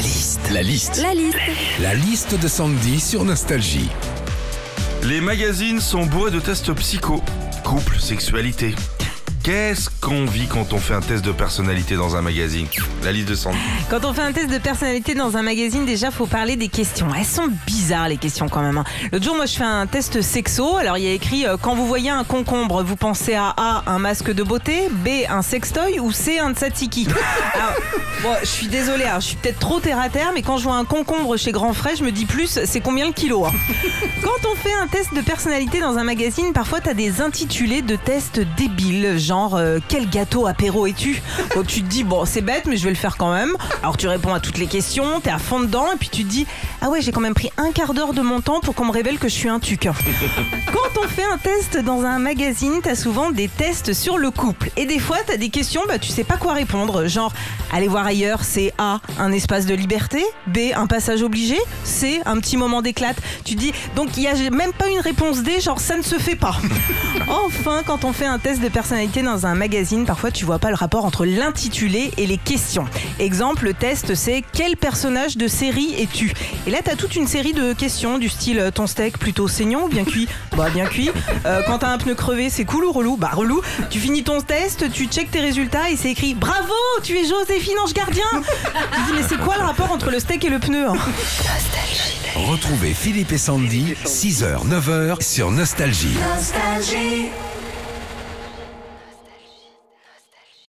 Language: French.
La liste. La liste. La liste. La liste de Sandy sur Nostalgie. Les magazines sont bourrés de tests psycho, couple, sexualité. Qu'est-ce qu'on vit quand on fait un test de personnalité dans un magazine La liste de Sandy. Quand on fait un test de personnalité dans un magazine, déjà, faut parler des questions. Elles sont bizarres, les questions, quand même. hein. L'autre jour, moi, je fais un test sexo. Alors, il y a écrit euh, Quand vous voyez un concombre, vous pensez à A, un masque de beauté, B, un sextoy ou C, un tzatziki? Alors, je suis désolée, hein, je suis peut-être trop terre à terre, mais quand je vois un concombre chez Grand Frais, je me dis plus, c'est combien le kilo hein Quand on fait un test de personnalité dans un magazine, parfois t'as des intitulés de tests débiles, genre euh, quel gâteau apéro es-tu Donc tu te dis bon c'est bête mais je vais le faire quand même. Alors tu réponds à toutes les questions, t'es à fond dedans et puis tu te dis ah ouais j'ai quand même pris un quart d'heure de mon temps pour qu'on me révèle que je suis un tuc. Quand on fait un test dans un magazine, t'as souvent des tests sur le couple et des fois t'as des questions bah tu sais pas quoi répondre, genre aller voir ailleurs c'est A un espace de liberté, B un passage obligé, C un petit moment d'éclate. Tu dis donc il y a même pas une réponse D genre ça ne se fait pas. Enfin, quand on fait un test de personnalité dans un magazine, parfois tu vois pas le rapport entre l'intitulé et les questions. Exemple, le test c'est quel personnage de série es-tu? Et là, t'as toute une série de questions du style ton steak plutôt saignant ou bien cuit? Bah bien cuit. Euh, quand t'as un pneu crevé, c'est cool ou relou? Bah relou. Tu finis ton test, tu checkes tes résultats et c'est écrit bravo, tu es Joséphine Ange Gardien. tu dis mais c'est quoi le rapport entre le steak et le pneu hein? Retrouvez Philippe et Sandy, 6h, 9h sur Nostalgie. Nostalgie.